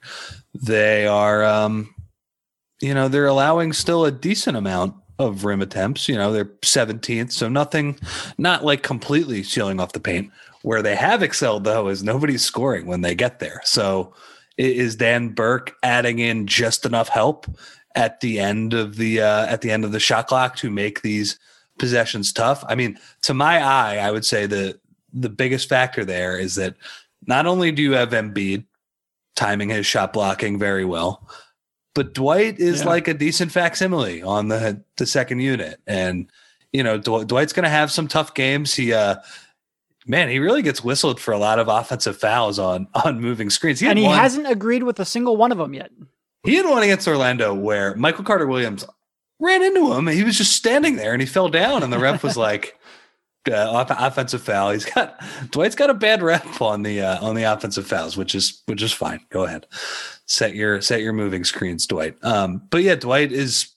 They are um you know, they're allowing still a decent amount of rim attempts. You know, they're 17th, so nothing, not like completely sealing off the paint. Where they have excelled though is nobody's scoring when they get there. So is Dan Burke adding in just enough help at the end of the uh, at the end of the shot clock to make these possessions tough? I mean, to my eye, I would say the the biggest factor there is that not only do you have Embiid timing his shot blocking very well. But Dwight is yeah. like a decent facsimile on the the second unit, and you know Dw- Dwight's going to have some tough games. He, uh, man, he really gets whistled for a lot of offensive fouls on on moving screens. He and he one, hasn't agreed with a single one of them yet. He had one against Orlando where Michael Carter Williams ran into him. And he was just standing there and he fell down, and the ref was like. Uh, offensive foul. He's got Dwight's got a bad rep on the uh, on the offensive fouls, which is which is fine. Go ahead, set your set your moving screens, Dwight. Um, but yeah, Dwight is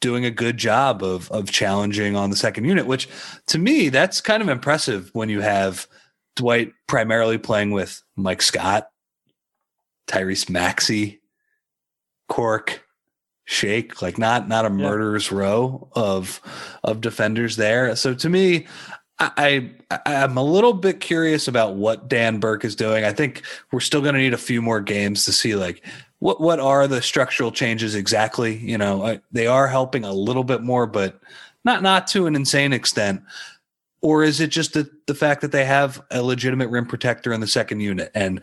doing a good job of of challenging on the second unit, which to me that's kind of impressive when you have Dwight primarily playing with Mike Scott, Tyrese Maxey, Cork, Shake, like not not a murderer's row of of defenders there. So to me, I, I am a little bit curious about what Dan Burke is doing. I think we're still going to need a few more games to see like what what are the structural changes exactly. You know, I, they are helping a little bit more, but not not to an insane extent or is it just the, the fact that they have a legitimate rim protector in the second unit and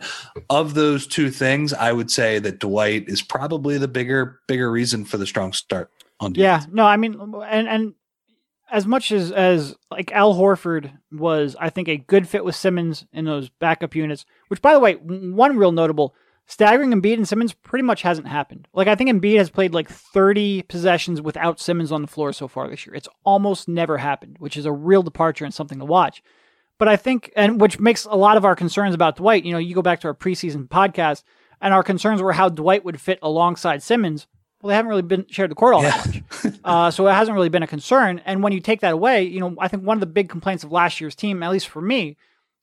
of those two things i would say that dwight is probably the bigger bigger reason for the strong start on defense. yeah no i mean and and as much as as like al horford was i think a good fit with simmons in those backup units which by the way one real notable staggering Embiid and Simmons pretty much hasn't happened. Like I think Embiid has played like 30 possessions without Simmons on the floor so far this year. It's almost never happened, which is a real departure and something to watch. But I think and which makes a lot of our concerns about Dwight, you know, you go back to our preseason podcast and our concerns were how Dwight would fit alongside Simmons. Well, they haven't really been shared the court all yeah. that much. uh, so it hasn't really been a concern. And when you take that away, you know, I think one of the big complaints of last year's team, at least for me,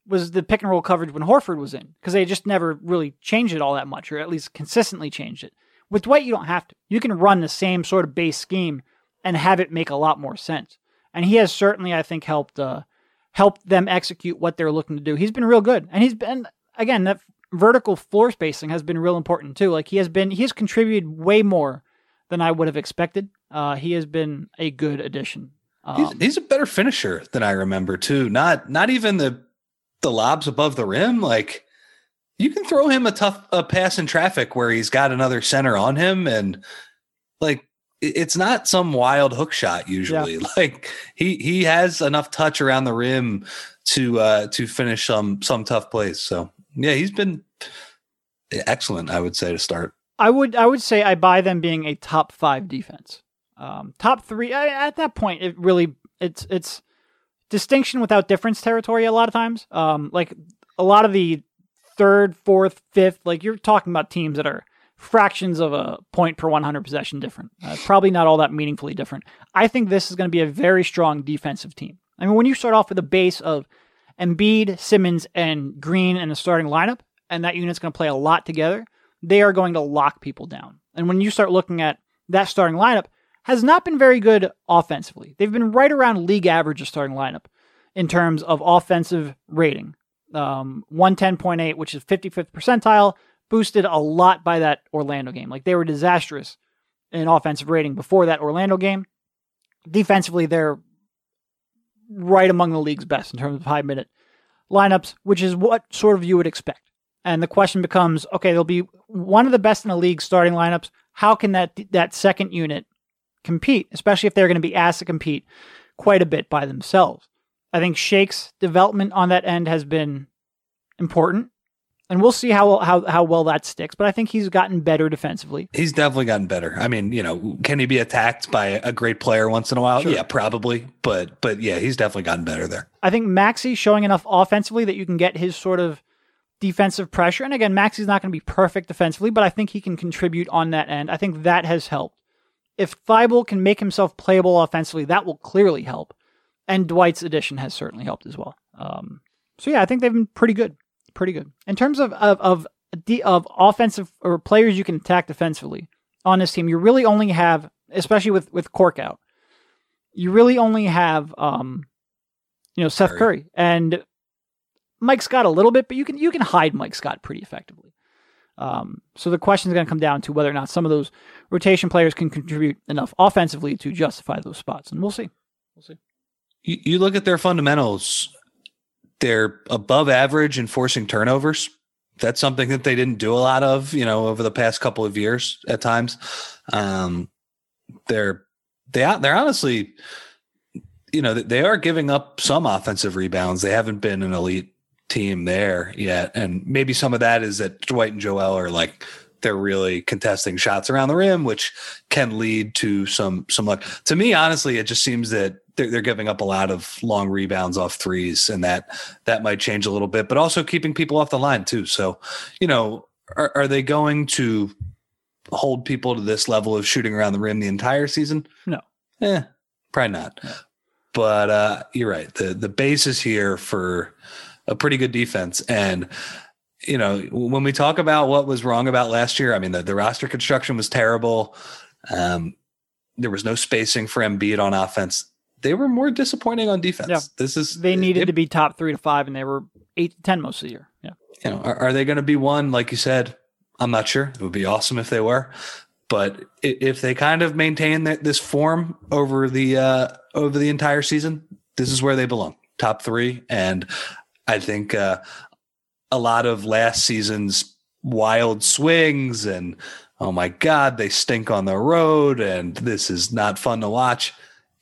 was the pick and roll coverage when Horford was in because they just never really changed it all that much, or at least consistently changed it. With Dwight, you don't have to. You can run the same sort of base scheme and have it make a lot more sense. And he has certainly, I think, helped uh, helped them execute what they're looking to do. He's been real good, and he's been again that vertical floor spacing has been real important too. Like he has been, he has contributed way more than I would have expected. Uh, he has been a good addition. Um, he's, he's, a better finisher than I remember too. Not not even the the lobs above the rim, like you can throw him a tough a pass in traffic where he's got another center on him and like it's not some wild hook shot usually. Yeah. Like he he has enough touch around the rim to uh to finish some some tough plays. So yeah, he's been excellent, I would say, to start. I would I would say I buy them being a top five defense. Um, top three I, at that point, it really it's it's distinction without difference territory a lot of times. Um, like a lot of the third, fourth, fifth, like you're talking about teams that are fractions of a point per 100 possession different. Uh, probably not all that meaningfully different. I think this is going to be a very strong defensive team. I mean, when you start off with a base of Embiid, Simmons, and Green in the starting lineup, and that unit's going to play a lot together, they are going to lock people down. And when you start looking at that starting lineup, has not been very good offensively. They've been right around league average of starting lineup in terms of offensive rating. Um, 110.8, which is 55th percentile, boosted a lot by that Orlando game. Like they were disastrous in offensive rating before that Orlando game. Defensively, they're right among the league's best in terms of high minute lineups, which is what sort of you would expect. And the question becomes okay, they'll be one of the best in the league starting lineups. How can that that second unit compete, especially if they're going to be asked to compete quite a bit by themselves. I think Shake's development on that end has been important. And we'll see how, how how well that sticks, but I think he's gotten better defensively. He's definitely gotten better. I mean, you know, can he be attacked by a great player once in a while? Sure. Yeah, probably. But but yeah, he's definitely gotten better there. I think Maxey showing enough offensively that you can get his sort of defensive pressure. And again, Maxey's not going to be perfect defensively, but I think he can contribute on that end. I think that has helped if Thybulle can make himself playable offensively, that will clearly help. And Dwight's addition has certainly helped as well. Um, so yeah, I think they've been pretty good, pretty good in terms of of of, of offensive or players you can attack defensively on this team. You really only have, especially with with Cork out, you really only have, um, you know, Seth Curry, Curry and Mike Scott a little bit, but you can you can hide Mike Scott pretty effectively. Um, so the question is going to come down to whether or not some of those rotation players can contribute enough offensively to justify those spots, and we'll see. We'll see. You, you look at their fundamentals; they're above average in forcing turnovers, That's something that they didn't do a lot of, you know, over the past couple of years at times. Um, they're they they're honestly, you know, they are giving up some offensive rebounds. They haven't been an elite team there yet, and maybe some of that is that Dwight and Joel are like they're really contesting shots around the rim, which can lead to some some luck. To me, honestly, it just seems that they're, they're giving up a lot of long rebounds off threes, and that that might change a little bit. But also keeping people off the line too. So, you know, are, are they going to hold people to this level of shooting around the rim the entire season? No. Eh, probably not. But uh, you're right. The the basis here for a pretty good defense. And you know, when we talk about what was wrong about last year, I mean the, the roster construction was terrible. Um, there was no spacing for Embiid on offense. They were more disappointing on defense. Yeah. This is they needed it, to be top three to five, and they were eight to ten most of the year. Yeah. You know, are, are they going to be one? Like you said, I'm not sure. It would be awesome if they were, but if they kind of maintain this form over the uh, over the entire season, this is where they belong, top three. And I think uh, a lot of last season's wild swings and oh my god, they stink on the road, and this is not fun to watch.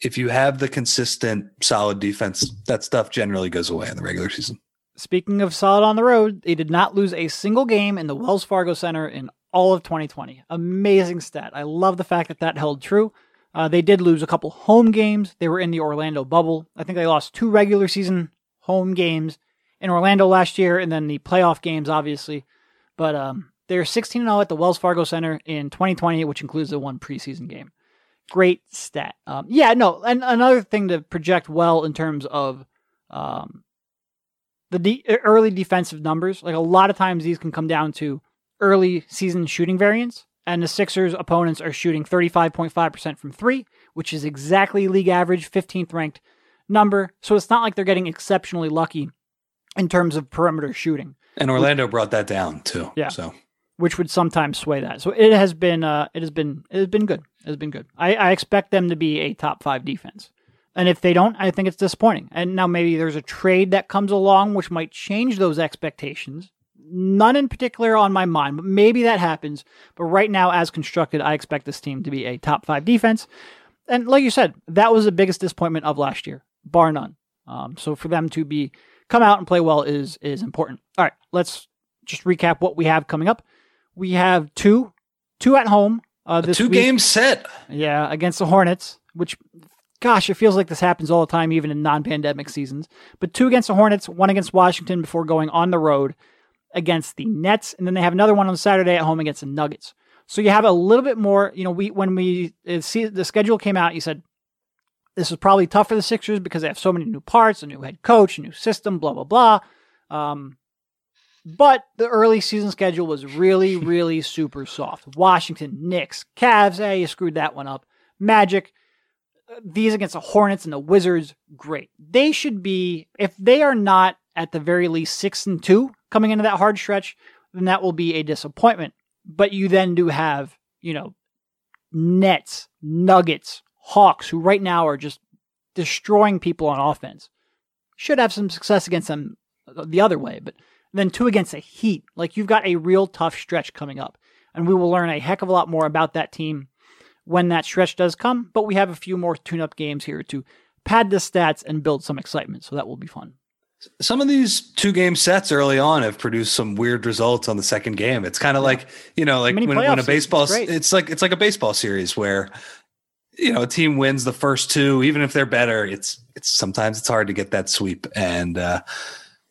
If you have the consistent, solid defense, that stuff generally goes away in the regular season. Speaking of solid on the road, they did not lose a single game in the Wells Fargo Center in all of 2020. Amazing stat. I love the fact that that held true. Uh, they did lose a couple home games. They were in the Orlando bubble. I think they lost two regular season home games in Orlando last year, and then the playoff games, obviously. But um, they're 16 0 at the Wells Fargo Center in 2020, which includes the one preseason game. Great stat. Um, yeah, no, and another thing to project well in terms of um, the de- early defensive numbers. Like a lot of times, these can come down to early season shooting variance. And the Sixers' opponents are shooting 35.5% from three, which is exactly league average, 15th ranked number. So it's not like they're getting exceptionally lucky in terms of perimeter shooting. And Orlando brought that down too. Yeah. So which would sometimes sway that. So it has been uh it has been it has been good. It has been good. I, I expect them to be a top five defense. And if they don't, I think it's disappointing. And now maybe there's a trade that comes along which might change those expectations. None in particular on my mind, but maybe that happens. But right now, as constructed, I expect this team to be a top five defense. And like you said, that was the biggest disappointment of last year, bar none. Um, so for them to be come out and play well is is important. All right, let's just recap what we have coming up. We have two, two at home. Uh, this two week. game set. Yeah, against the Hornets, which, gosh, it feels like this happens all the time, even in non-pandemic seasons. But two against the Hornets, one against Washington before going on the road against the Nets, and then they have another one on Saturday at home against the Nuggets. So you have a little bit more. You know, we when we uh, see the schedule came out, you said this is probably tough for the Sixers because they have so many new parts, a new head coach, a new system, blah blah blah. Um, but the early season schedule was really, really super soft. Washington, Knicks, Cavs, hey, you screwed that one up. Magic, these against the Hornets and the Wizards, great. They should be, if they are not at the very least six and two coming into that hard stretch, then that will be a disappointment. But you then do have, you know, Nets, Nuggets, Hawks, who right now are just destroying people on offense. Should have some success against them the other way, but then two against the Heat. Like you've got a real tough stretch coming up. And we will learn a heck of a lot more about that team when that stretch does come. But we have a few more tune up games here to pad the stats and build some excitement. So that will be fun. Some of these two game sets early on have produced some weird results on the second game. It's kind of yeah. like, you know, like when, when, a baseball, it's, it's like, it's like a baseball series where, you know, a team wins the first two, even if they're better, it's, it's sometimes it's hard to get that sweep. And, uh,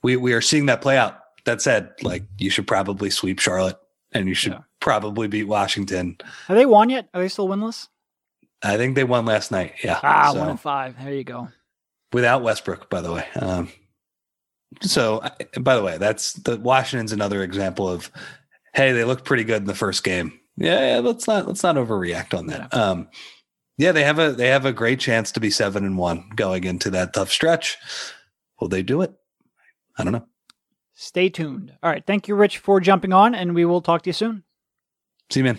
we, we are seeing that play out that said, like you should probably sweep Charlotte and you should yeah. probably beat Washington. Have they won yet? Are they still winless? I think they won last night. Yeah. Ah, so, one and five. There you go. Without Westbrook, by the way. Um, so, by the way, that's the Washington's another example of, hey, they looked pretty good in the first game. Yeah, yeah let's not let's not overreact on that. Yeah. Um, yeah, they have a they have a great chance to be seven and one going into that tough stretch. Will they do it? I don't know. Stay tuned. All right. Thank you, Rich, for jumping on, and we will talk to you soon. See you, man.